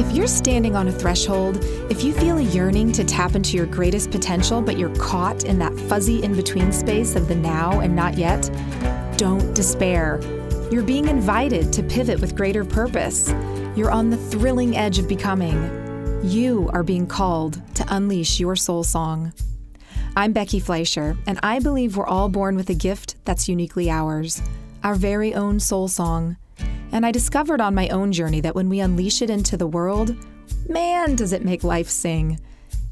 If you're standing on a threshold, if you feel a yearning to tap into your greatest potential, but you're caught in that fuzzy in between space of the now and not yet, don't despair. You're being invited to pivot with greater purpose. You're on the thrilling edge of becoming. You are being called to unleash your soul song. I'm Becky Fleischer, and I believe we're all born with a gift that's uniquely ours our very own soul song. And I discovered on my own journey that when we unleash it into the world, man, does it make life sing.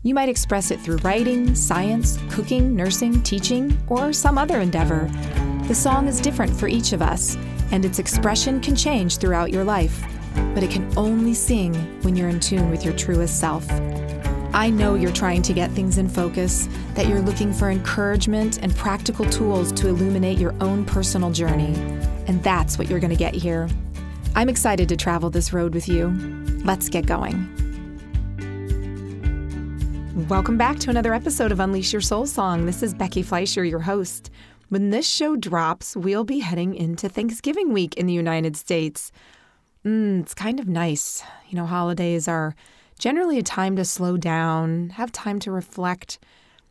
You might express it through writing, science, cooking, nursing, teaching, or some other endeavor. The song is different for each of us, and its expression can change throughout your life, but it can only sing when you're in tune with your truest self. I know you're trying to get things in focus, that you're looking for encouragement and practical tools to illuminate your own personal journey, and that's what you're going to get here. I'm excited to travel this road with you. Let's get going. Welcome back to another episode of Unleash Your Soul Song. This is Becky Fleischer, your host. When this show drops, we'll be heading into Thanksgiving week in the United States. Mm, it's kind of nice. You know, holidays are generally a time to slow down, have time to reflect.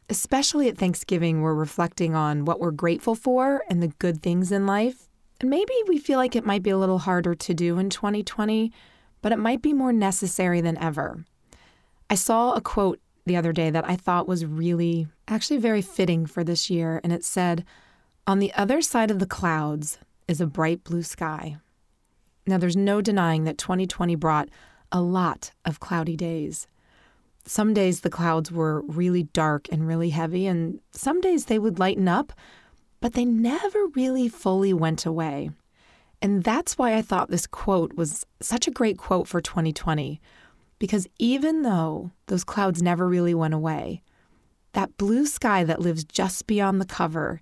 Especially at Thanksgiving, we're reflecting on what we're grateful for and the good things in life and maybe we feel like it might be a little harder to do in 2020, but it might be more necessary than ever. I saw a quote the other day that I thought was really, actually very fitting for this year, and it said, On the other side of the clouds is a bright blue sky. Now, there's no denying that 2020 brought a lot of cloudy days. Some days the clouds were really dark and really heavy, and some days they would lighten up, but they never really fully went away. And that's why I thought this quote was such a great quote for 2020. Because even though those clouds never really went away, that blue sky that lives just beyond the cover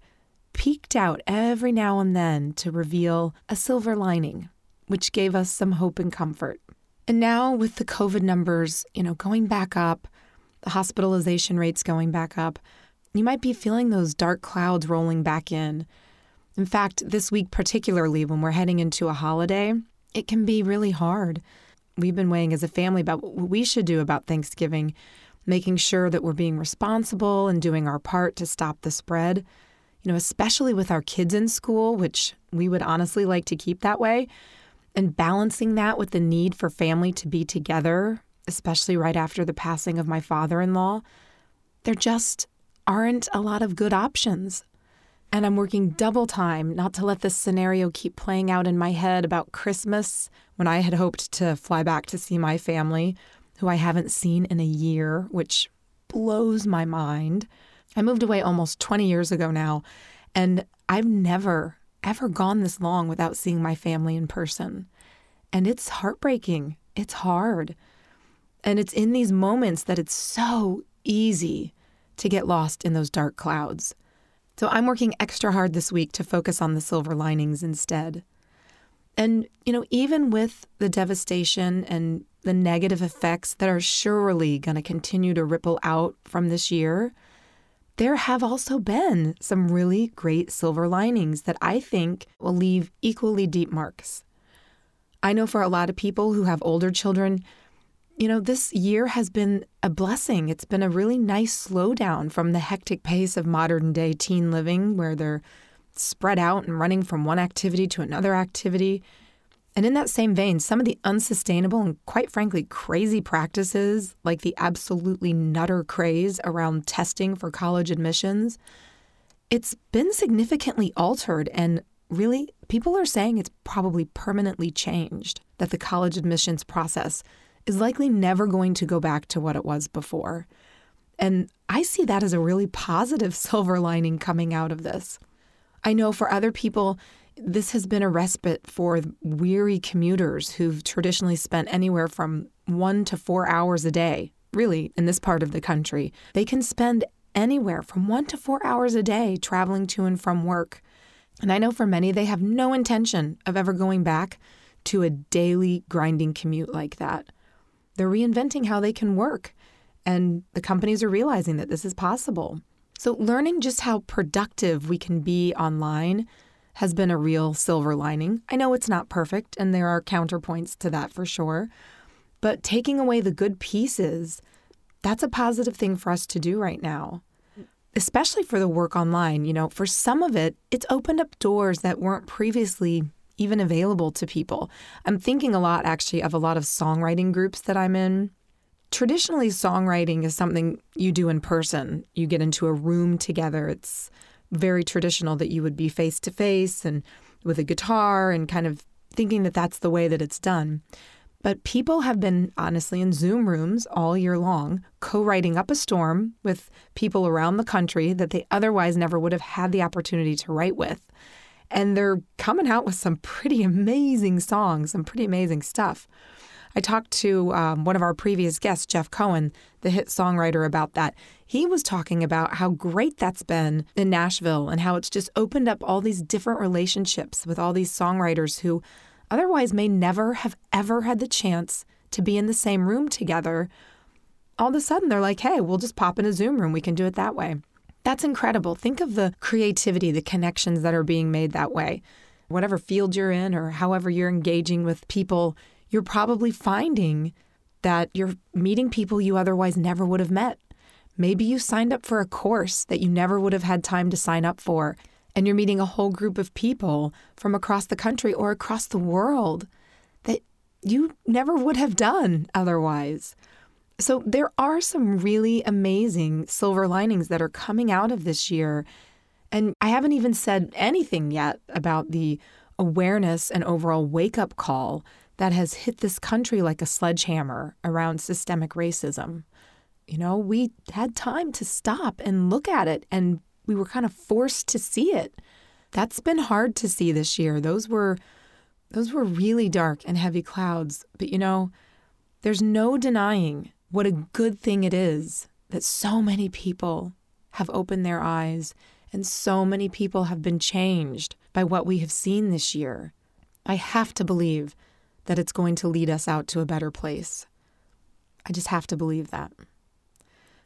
peeked out every now and then to reveal a silver lining, which gave us some hope and comfort. And now with the COVID numbers, you know, going back up, the hospitalization rates going back up, you might be feeling those dark clouds rolling back in. In fact, this week, particularly when we're heading into a holiday, it can be really hard. We've been weighing as a family about what we should do about Thanksgiving, making sure that we're being responsible and doing our part to stop the spread. You know, especially with our kids in school, which we would honestly like to keep that way, and balancing that with the need for family to be together, especially right after the passing of my father in law. They're just aren't a lot of good options. And I'm working double time not to let this scenario keep playing out in my head about Christmas when I had hoped to fly back to see my family, who I haven't seen in a year, which blows my mind. I moved away almost 20 years ago now, and I've never, ever gone this long without seeing my family in person. And it's heartbreaking. It's hard. And it's in these moments that it's so easy to get lost in those dark clouds. So I'm working extra hard this week to focus on the silver linings instead. And, you know, even with the devastation and the negative effects that are surely going to continue to ripple out from this year, there have also been some really great silver linings that I think will leave equally deep marks. I know for a lot of people who have older children, you know, this year has been a blessing. It's been a really nice slowdown from the hectic pace of modern day teen living where they're spread out and running from one activity to another activity. And in that same vein, some of the unsustainable and quite frankly crazy practices, like the absolutely nutter craze around testing for college admissions, it's been significantly altered. And really, people are saying it's probably permanently changed, that the college admissions process is likely never going to go back to what it was before. And I see that as a really positive silver lining coming out of this. I know for other people, this has been a respite for weary commuters who've traditionally spent anywhere from one to four hours a day, really, in this part of the country. They can spend anywhere from one to four hours a day traveling to and from work. And I know for many, they have no intention of ever going back to a daily grinding commute like that. They're reinventing how they can work, and the companies are realizing that this is possible. So, learning just how productive we can be online has been a real silver lining. I know it's not perfect, and there are counterpoints to that for sure. But taking away the good pieces, that's a positive thing for us to do right now, especially for the work online. You know, for some of it, it's opened up doors that weren't previously even available to people. I'm thinking a lot actually of a lot of songwriting groups that I'm in. Traditionally, songwriting is something you do in person. You get into a room together. It's very traditional that you would be face to face and with a guitar and kind of thinking that that's the way that it's done. But people have been honestly in Zoom rooms all year long, co writing up a storm with people around the country that they otherwise never would have had the opportunity to write with. And they're coming out with some pretty amazing songs, some pretty amazing stuff. I talked to um, one of our previous guests, Jeff Cohen, the hit songwriter, about that. He was talking about how great that's been in Nashville and how it's just opened up all these different relationships with all these songwriters who otherwise may never have ever had the chance to be in the same room together. All of a sudden, they're like, hey, we'll just pop in a Zoom room. We can do it that way. That's incredible. Think of the creativity, the connections that are being made that way. Whatever field you're in or however you're engaging with people, you're probably finding that you're meeting people you otherwise never would have met. Maybe you signed up for a course that you never would have had time to sign up for, and you're meeting a whole group of people from across the country or across the world that you never would have done otherwise. So, there are some really amazing silver linings that are coming out of this year. And I haven't even said anything yet about the awareness and overall wake up call that has hit this country like a sledgehammer around systemic racism. You know, we had time to stop and look at it, and we were kind of forced to see it. That's been hard to see this year. Those were those were really dark and heavy clouds, but you know, there's no denying what a good thing it is that so many people have opened their eyes and so many people have been changed by what we have seen this year. I have to believe that it's going to lead us out to a better place. I just have to believe that.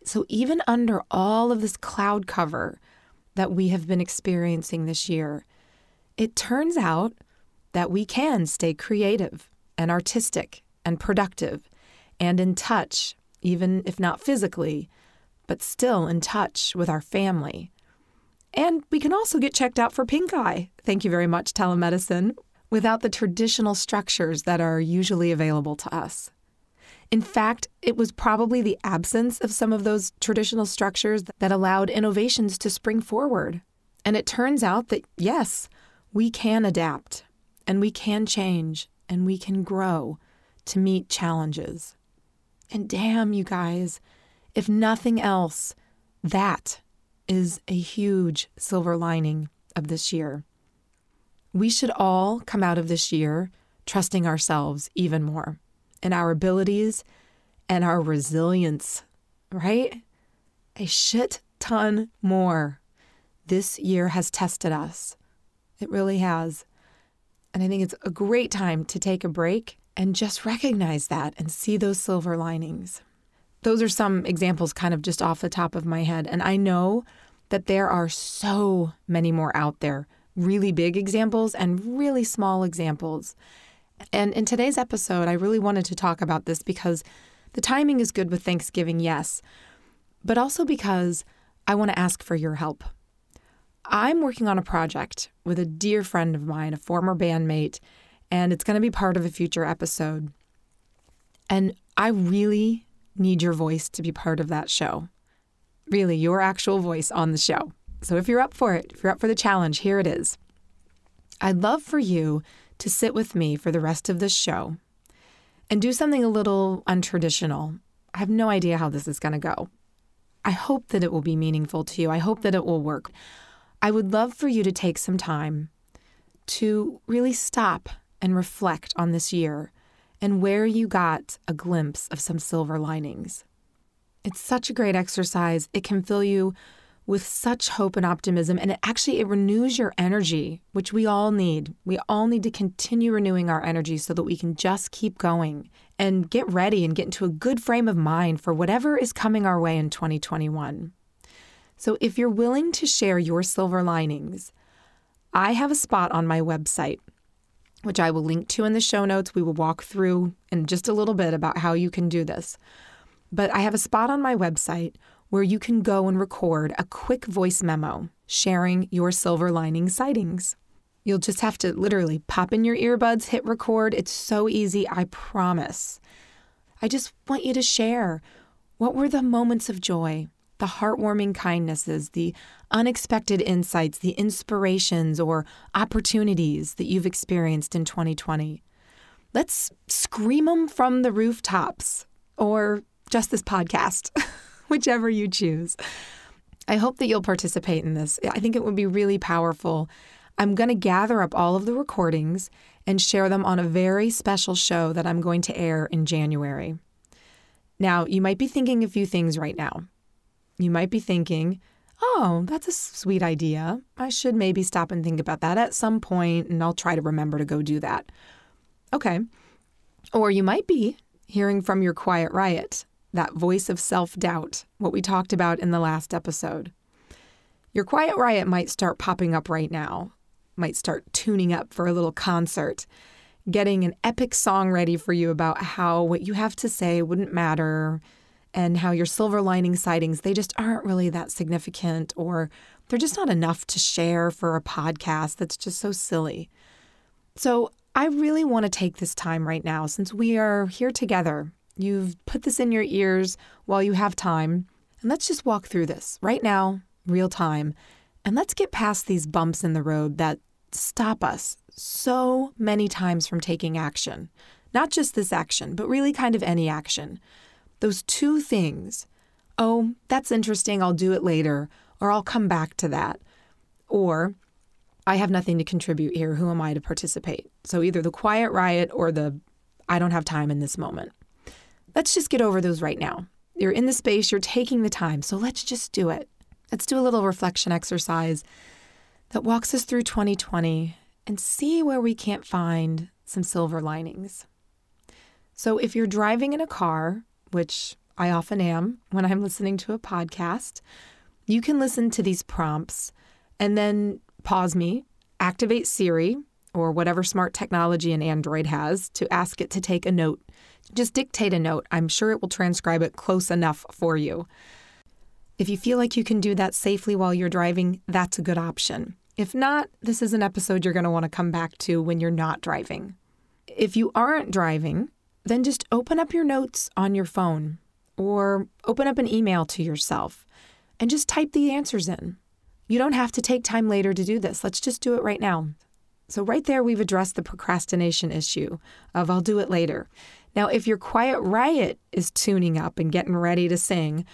So, even under all of this cloud cover that we have been experiencing this year, it turns out that we can stay creative and artistic and productive and in touch, even if not physically, but still in touch with our family. And we can also get checked out for pink eye. Thank you very much, telemedicine without the traditional structures that are usually available to us. In fact, it was probably the absence of some of those traditional structures that allowed innovations to spring forward. And it turns out that, yes, we can adapt and we can change and we can grow to meet challenges. And damn, you guys, if nothing else, that is a huge silver lining of this year. We should all come out of this year trusting ourselves even more in our abilities and our resilience, right? A shit ton more. This year has tested us. It really has. And I think it's a great time to take a break and just recognize that and see those silver linings. Those are some examples kind of just off the top of my head. And I know that there are so many more out there really big examples and really small examples. And in today's episode, I really wanted to talk about this because the timing is good with Thanksgiving, yes, but also because I want to ask for your help. I'm working on a project with a dear friend of mine, a former bandmate, and it's going to be part of a future episode. And I really need your voice to be part of that show. Really, your actual voice on the show. So if you're up for it, if you're up for the challenge, here it is. I'd love for you to sit with me for the rest of this show and do something a little untraditional. I have no idea how this is going to go. I hope that it will be meaningful to you. I hope that it will work. I would love for you to take some time to really stop and reflect on this year and where you got a glimpse of some silver linings. It's such a great exercise. It can fill you with such hope and optimism and it actually it renews your energy which we all need we all need to continue renewing our energy so that we can just keep going and get ready and get into a good frame of mind for whatever is coming our way in 2021 so if you're willing to share your silver linings i have a spot on my website which I will link to in the show notes. We will walk through in just a little bit about how you can do this. But I have a spot on my website where you can go and record a quick voice memo sharing your silver lining sightings. You'll just have to literally pop in your earbuds, hit record. It's so easy, I promise. I just want you to share what were the moments of joy, the heartwarming kindnesses, the unexpected insights, the inspirations or opportunities that you've experienced in 2020. Let's scream them from the rooftops or just this podcast, whichever you choose. I hope that you'll participate in this. I think it would be really powerful. I'm going to gather up all of the recordings and share them on a very special show that I'm going to air in January. Now, you might be thinking a few things right now. You might be thinking, oh, that's a sweet idea. I should maybe stop and think about that at some point, and I'll try to remember to go do that. Okay. Or you might be hearing from your quiet riot, that voice of self doubt, what we talked about in the last episode. Your quiet riot might start popping up right now, might start tuning up for a little concert, getting an epic song ready for you about how what you have to say wouldn't matter and how your silver lining sightings they just aren't really that significant or they're just not enough to share for a podcast that's just so silly. So, I really want to take this time right now since we are here together. You've put this in your ears while you have time, and let's just walk through this right now, real time, and let's get past these bumps in the road that stop us so many times from taking action. Not just this action, but really kind of any action. Those two things oh, that's interesting, I'll do it later, or I'll come back to that. Or I have nothing to contribute here. Who am I to participate? So either the quiet riot or the I don't have time in this moment. Let's just get over those right now. You're in the space, you're taking the time, so let's just do it. Let's do a little reflection exercise that walks us through 2020 and see where we can't find some silver linings. So, if you're driving in a car, which I often am when I'm listening to a podcast, you can listen to these prompts and then pause me, activate Siri or whatever smart technology an Android has to ask it to take a note. Just dictate a note. I'm sure it will transcribe it close enough for you. If you feel like you can do that safely while you're driving, that's a good option. If not, this is an episode you're going to want to come back to when you're not driving. If you aren't driving, then just open up your notes on your phone or open up an email to yourself and just type the answers in. You don't have to take time later to do this. Let's just do it right now. So, right there, we've addressed the procrastination issue of I'll do it later. Now, if your quiet riot is tuning up and getting ready to sing,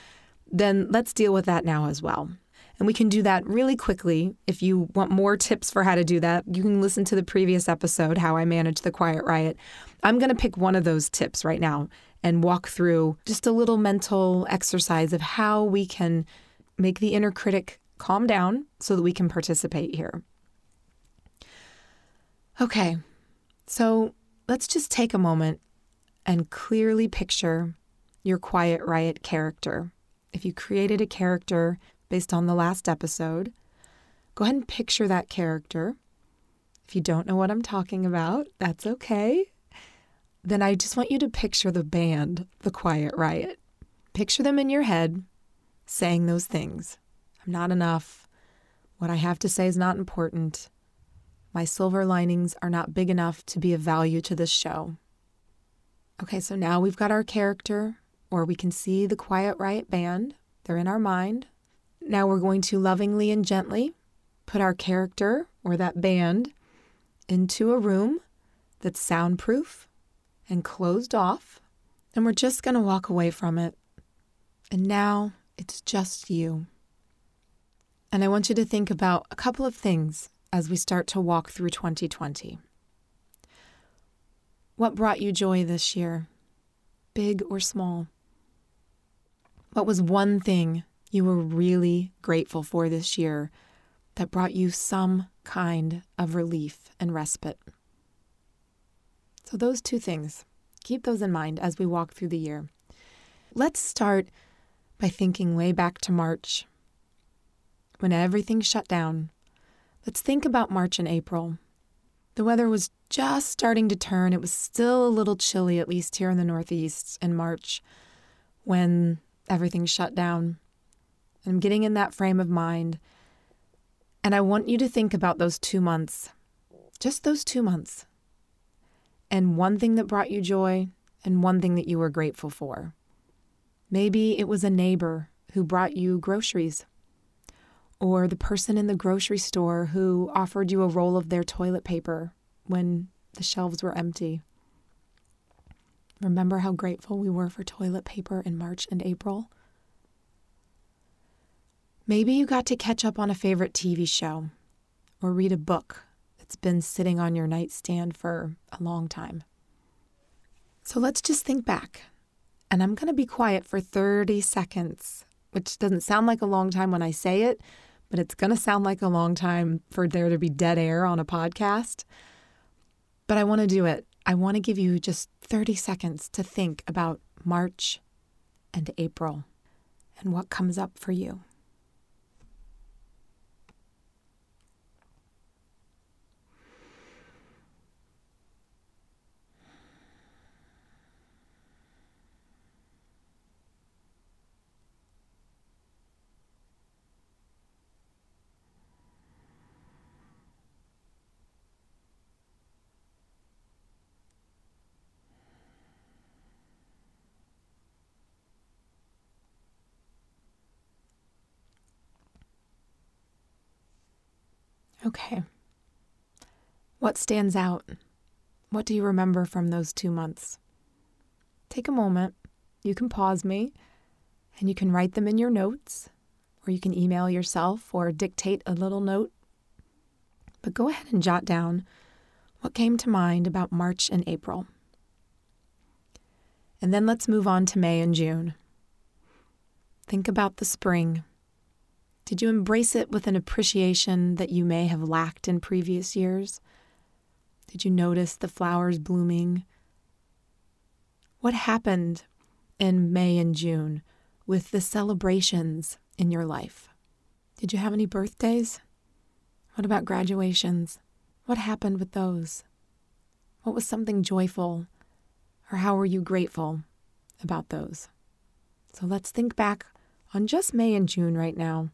then let's deal with that now as well. And we can do that really quickly. If you want more tips for how to do that, you can listen to the previous episode, How I Manage the Quiet Riot. I'm going to pick one of those tips right now and walk through just a little mental exercise of how we can make the inner critic calm down so that we can participate here. Okay, so let's just take a moment and clearly picture your quiet riot character. If you created a character based on the last episode. Go ahead and picture that character. If you don't know what I'm talking about, that's okay. Then I just want you to picture the band, the Quiet Riot. Picture them in your head saying those things. I'm not enough. What I have to say is not important. My silver linings are not big enough to be of value to this show. Okay, so now we've got our character, or we can see the Quiet Riot Band. They're in our mind. Now we're going to lovingly and gently put our character or that band into a room that's soundproof and closed off, and we're just going to walk away from it. And now it's just you. And I want you to think about a couple of things as we start to walk through 2020. What brought you joy this year, big or small? What was one thing you were really grateful for this year that brought you some kind of relief and respite. So, those two things, keep those in mind as we walk through the year. Let's start by thinking way back to March when everything shut down. Let's think about March and April. The weather was just starting to turn. It was still a little chilly, at least here in the Northeast in March when everything shut down. I'm getting in that frame of mind. And I want you to think about those two months, just those two months, and one thing that brought you joy and one thing that you were grateful for. Maybe it was a neighbor who brought you groceries, or the person in the grocery store who offered you a roll of their toilet paper when the shelves were empty. Remember how grateful we were for toilet paper in March and April? Maybe you got to catch up on a favorite TV show or read a book that's been sitting on your nightstand for a long time. So let's just think back. And I'm going to be quiet for 30 seconds, which doesn't sound like a long time when I say it, but it's going to sound like a long time for there to be dead air on a podcast. But I want to do it. I want to give you just 30 seconds to think about March and April and what comes up for you. Okay. What stands out? What do you remember from those two months? Take a moment. You can pause me and you can write them in your notes, or you can email yourself or dictate a little note. But go ahead and jot down what came to mind about March and April. And then let's move on to May and June. Think about the spring did you embrace it with an appreciation that you may have lacked in previous years? Did you notice the flowers blooming? What happened in May and June with the celebrations in your life? Did you have any birthdays? What about graduations? What happened with those? What was something joyful? Or how were you grateful about those? So let's think back on just May and June right now.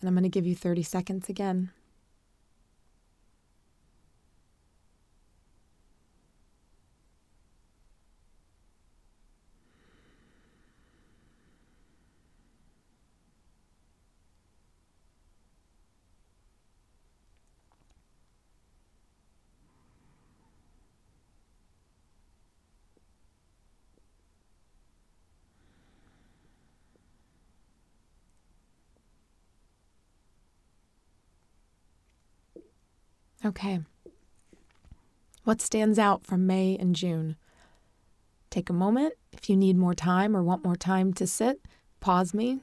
And I'm going to give you 30 seconds again. Okay. What stands out from May and June? Take a moment. If you need more time or want more time to sit, pause me,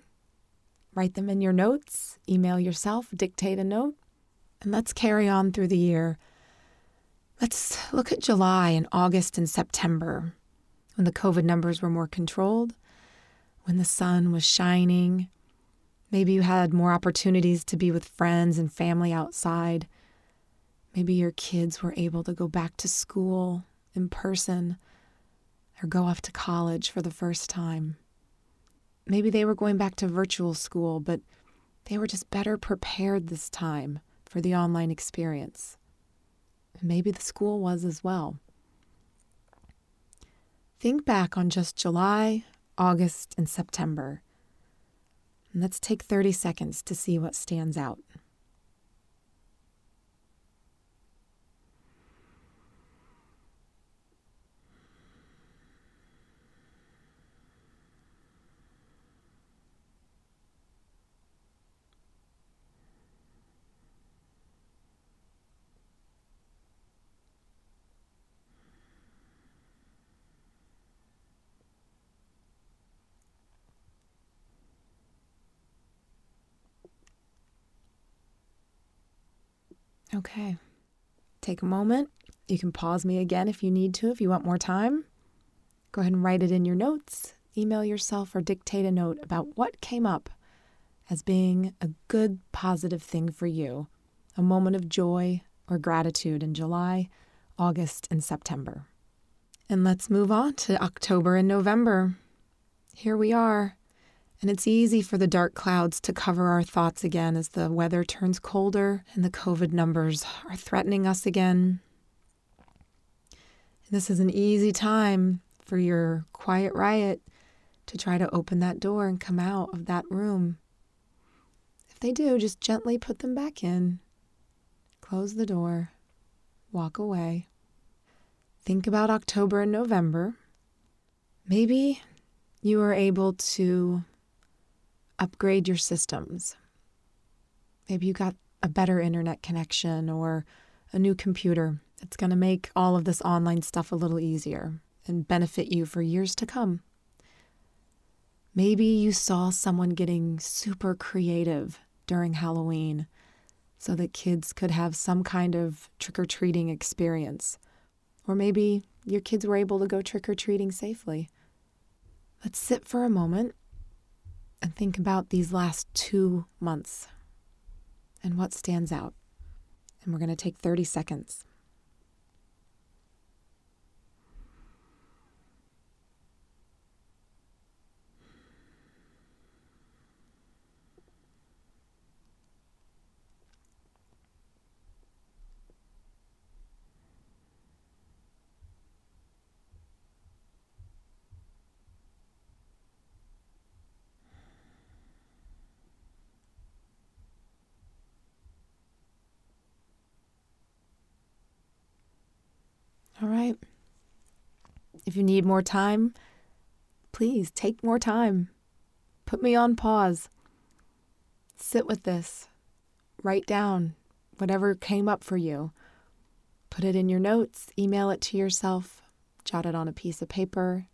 write them in your notes, email yourself, dictate a note, and let's carry on through the year. Let's look at July and August and September when the COVID numbers were more controlled, when the sun was shining. Maybe you had more opportunities to be with friends and family outside. Maybe your kids were able to go back to school in person or go off to college for the first time. Maybe they were going back to virtual school, but they were just better prepared this time for the online experience. Maybe the school was as well. Think back on just July, August, and September. And let's take 30 seconds to see what stands out. Okay. Take a moment. You can pause me again if you need to, if you want more time. Go ahead and write it in your notes, email yourself, or dictate a note about what came up as being a good, positive thing for you, a moment of joy or gratitude in July, August, and September. And let's move on to October and November. Here we are. And it's easy for the dark clouds to cover our thoughts again as the weather turns colder and the COVID numbers are threatening us again. This is an easy time for your quiet riot to try to open that door and come out of that room. If they do, just gently put them back in, close the door, walk away. Think about October and November. Maybe you are able to upgrade your systems. Maybe you got a better internet connection or a new computer. It's going to make all of this online stuff a little easier and benefit you for years to come. Maybe you saw someone getting super creative during Halloween so that kids could have some kind of trick or treating experience. Or maybe your kids were able to go trick or treating safely. Let's sit for a moment and think about these last two months and what stands out. And we're going to take 30 seconds. All right. If you need more time, please take more time. Put me on pause. Sit with this. Write down whatever came up for you. Put it in your notes, email it to yourself, jot it on a piece of paper,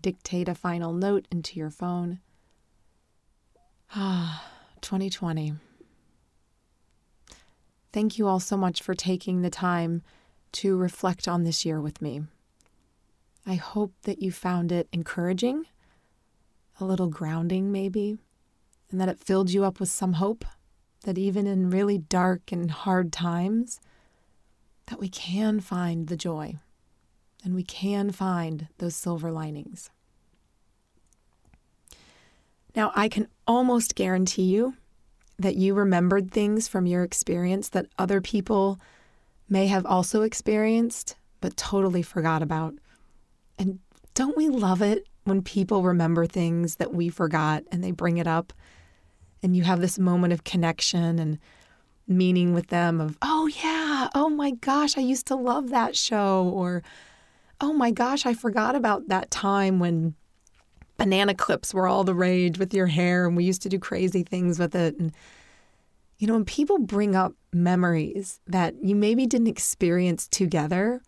dictate a final note into your phone. Ah, 2020. Thank you all so much for taking the time to reflect on this year with me. I hope that you found it encouraging, a little grounding maybe, and that it filled you up with some hope that even in really dark and hard times that we can find the joy and we can find those silver linings. Now, I can almost guarantee you that you remembered things from your experience that other people may have also experienced, but totally forgot about. And don't we love it when people remember things that we forgot and they bring it up? And you have this moment of connection and meaning with them of, oh, yeah, oh my gosh, I used to love that show. Or, oh my gosh, I forgot about that time when banana clips were all the rage with your hair and we used to do crazy things with it. And you know, when people bring up memories that you maybe didn't experience together,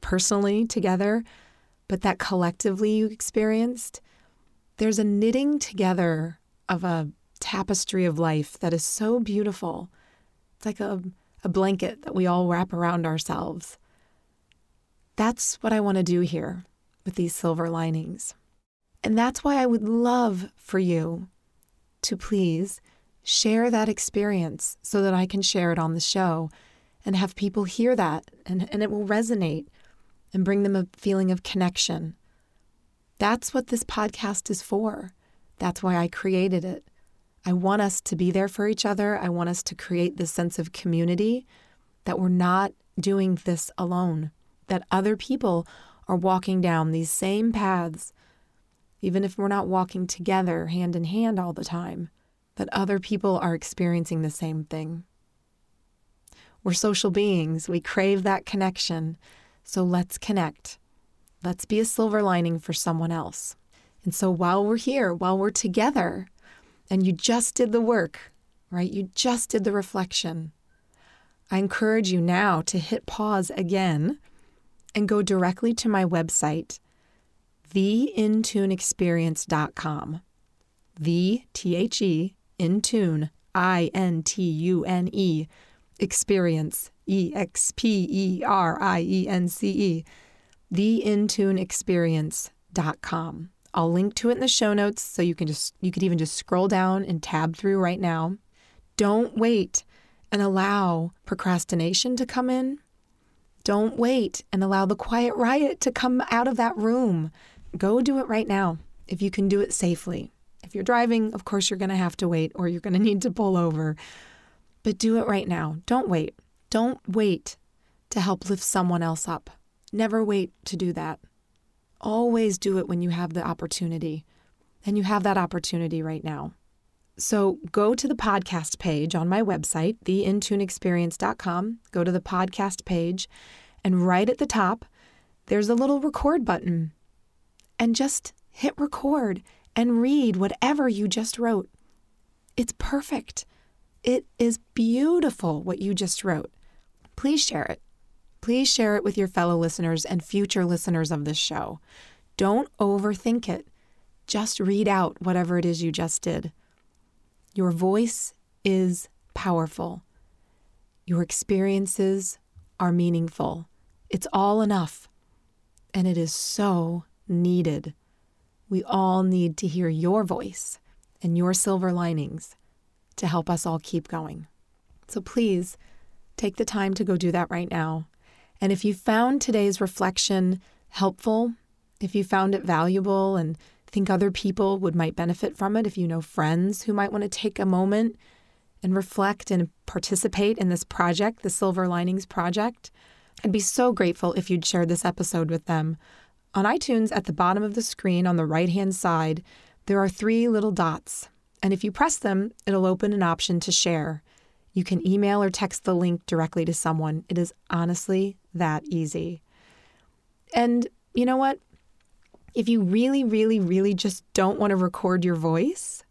personally together, but that collectively you experienced, there's a knitting together of a tapestry of life that is so beautiful. It's like a, a blanket that we all wrap around ourselves. That's what I want to do here with these silver linings. And that's why I would love for you to please share that experience so that I can share it on the show and have people hear that and, and it will resonate and bring them a feeling of connection. That's what this podcast is for. That's why I created it. I want us to be there for each other. I want us to create this sense of community that we're not doing this alone, that other people are walking down these same paths, even if we're not walking together hand in hand all the time that other people are experiencing the same thing. We're social beings, we crave that connection. So let's connect. Let's be a silver lining for someone else. And so while we're here, while we're together, and you just did the work, right? You just did the reflection. I encourage you now to hit pause again and go directly to my website, theintuneexperience.com. The T H E in tune, I N T U N E, experience, E X P E R I E N C E, theintuneexperience.com. I'll link to it in the show notes so you can just you could even just scroll down and tab through right now. Don't wait and allow procrastination to come in. Don't wait and allow the quiet riot to come out of that room. Go do it right now if you can do it safely. If you're driving, of course, you're going to have to wait or you're going to need to pull over. But do it right now. Don't wait. Don't wait to help lift someone else up. Never wait to do that. Always do it when you have the opportunity. And you have that opportunity right now. So go to the podcast page on my website, theintuneexperience.com. Go to the podcast page, and right at the top, there's a little record button. And just hit record and read whatever you just wrote. It's perfect. It is beautiful what you just wrote. Please share it. Please share it with your fellow listeners and future listeners of this show. Don't overthink it. Just read out whatever it is you just did. Your voice is powerful. Your experiences are meaningful. It's all enough. And it is so needed. We all need to hear your voice and your silver linings to help us all keep going. So please take the time to go do that right now. And if you found today's reflection helpful, if you found it valuable and think other people would might benefit from it, if you know friends who might want to take a moment and reflect and participate in this project, the Silver Linings Project, I'd be so grateful if you'd share this episode with them. On iTunes, at the bottom of the screen on the right hand side, there are three little dots. And if you press them, it'll open an option to share. You can email or text the link directly to someone. It is honestly that easy. And you know what? If you really, really, really just don't want to record your voice,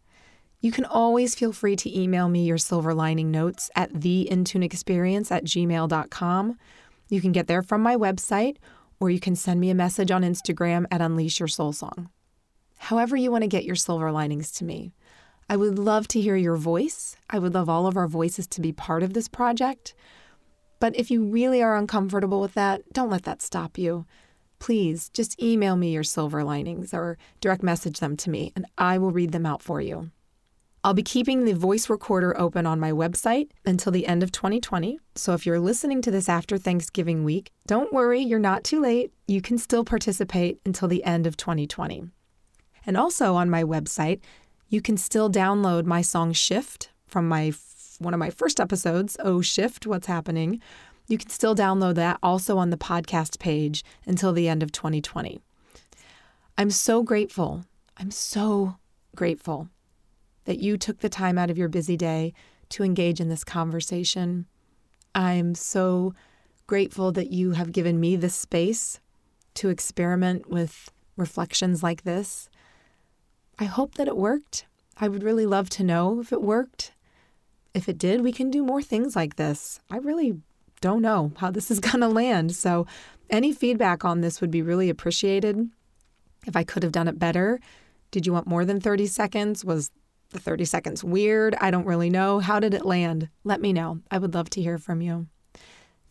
you can always feel free to email me your silver lining notes at theintuneexperience at gmail.com. You can get there from my website, or you can send me a message on Instagram at Unleash Your Soul Song. However, you want to get your silver linings to me. I would love to hear your voice. I would love all of our voices to be part of this project. But if you really are uncomfortable with that, don't let that stop you please just email me your silver linings or direct message them to me, and I will read them out for you. I'll be keeping the voice recorder open on my website until the end of 2020. So if you're listening to this after Thanksgiving week, don't worry, you're not too late. You can still participate until the end of 2020. And also on my website, you can still download my song Shift from my one of my first episodes, Oh Shift, What's Happening, you can still download that also on the podcast page until the end of 2020. I'm so grateful. I'm so grateful that you took the time out of your busy day to engage in this conversation. I'm so grateful that you have given me the space to experiment with reflections like this. I hope that it worked. I would really love to know if it worked. If it did, we can do more things like this. I really don't know how this is going to land. So, any feedback on this would be really appreciated. If I could have done it better, did you want more than 30 seconds? Was the 30 seconds weird? I don't really know. How did it land? Let me know. I would love to hear from you.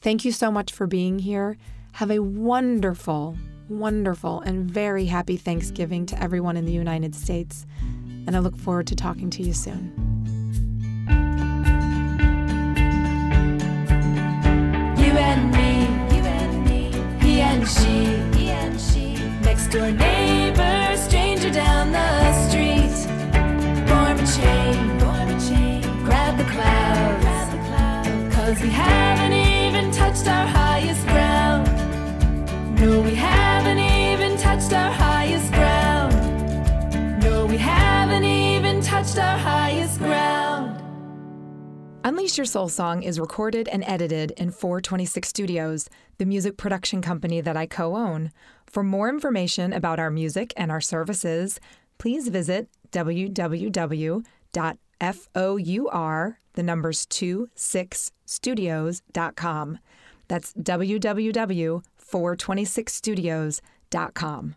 Thank you so much for being here. Have a wonderful, wonderful, and very happy Thanksgiving to everyone in the United States. And I look forward to talking to you soon. Unleash Your Soul Song is recorded and edited in 426 Studios, the music production company that I co own. For more information about our music and our services, please visit www.four, the numbers 26studios.com. That's www.426studios.com.